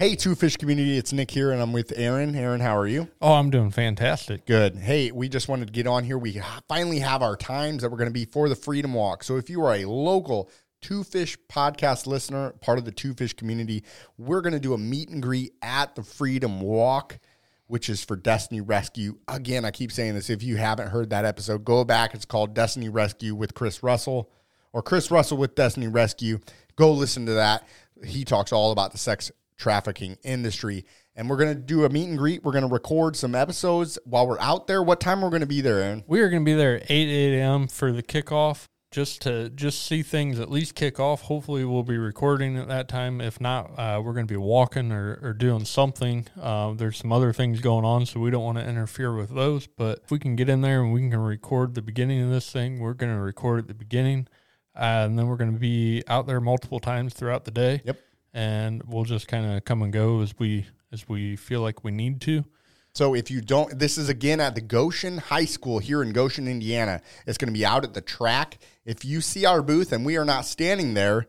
Hey, Two Fish community, it's Nick here, and I'm with Aaron. Aaron, how are you? Oh, I'm doing fantastic. Good. Hey, we just wanted to get on here. We finally have our times that we're going to be for the Freedom Walk. So if you are a local Two Fish podcast listener, part of the Two Fish community, we're going to do a meet and greet at the Freedom Walk, which is for Destiny Rescue. Again, I keep saying this. If you haven't heard that episode, go back. It's called Destiny Rescue with Chris Russell or Chris Russell with Destiny Rescue. Go listen to that. He talks all about the sex trafficking industry. And we're going to do a meet and greet. We're going to record some episodes while we're out there. What time are we're going to be there, Aaron? We are going to be there at 8 a.m. for the kickoff just to just see things at least kick off. Hopefully, we'll be recording at that time. If not, uh, we're going to be walking or, or doing something. Uh, there's some other things going on, so we don't want to interfere with those. But if we can get in there and we can record the beginning of this thing, we're going to record at the beginning. Uh, and then we're going to be out there multiple times throughout the day. Yep and we'll just kind of come and go as we as we feel like we need to. So if you don't, this is again at the Goshen High School here in Goshen, Indiana. It's going to be out at the track. If you see our booth and we are not standing there,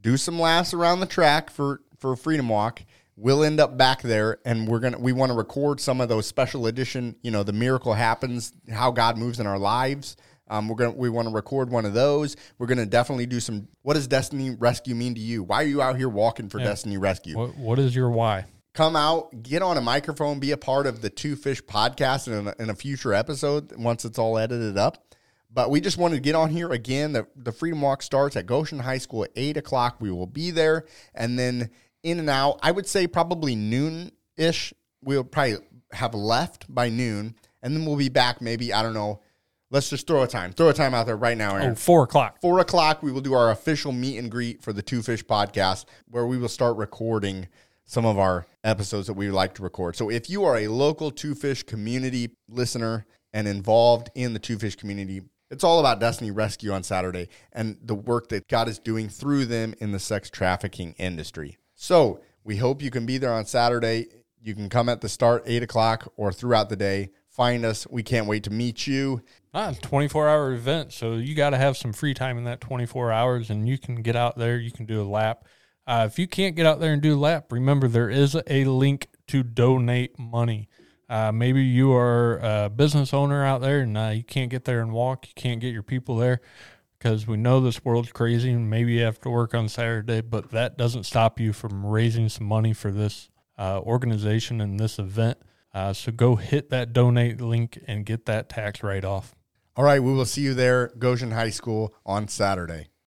do some laps around the track for for Freedom Walk. We'll end up back there, and we're gonna we want to record some of those special edition. You know, the miracle happens, how God moves in our lives. Um, we're gonna we want to record one of those. We're gonna definitely do some. What does Destiny Rescue mean to you? Why are you out here walking for yeah. Destiny Rescue? What, what is your why? Come out, get on a microphone, be a part of the Two Fish podcast in a, in a future episode once it's all edited up. But we just wanted to get on here again. The, the Freedom Walk starts at Goshen High School at 8 o'clock. We will be there. And then in and out, I would say probably noon ish. We'll probably have left by noon. And then we'll be back maybe, I don't know, Let's just throw a time. Throw a time out there right now, Aaron. Oh, four o'clock. Four o'clock, we will do our official meet and greet for the Two Fish podcast, where we will start recording some of our episodes that we would like to record. So if you are a local Two Fish community listener and involved in the Two Fish community, it's all about Destiny Rescue on Saturday and the work that God is doing through them in the sex trafficking industry. So we hope you can be there on Saturday. You can come at the start, 8 o'clock, or throughout the day. Find us. We can't wait to meet you. Ah, 24 hour event. So you got to have some free time in that 24 hours and you can get out there. You can do a lap. Uh, if you can't get out there and do a lap, remember there is a link to donate money. Uh, maybe you are a business owner out there and uh, you can't get there and walk. You can't get your people there because we know this world's crazy and maybe you have to work on Saturday, but that doesn't stop you from raising some money for this uh, organization and this event. Uh, so go hit that donate link and get that tax write off. All right, we will see you there, Goshen High School, on Saturday.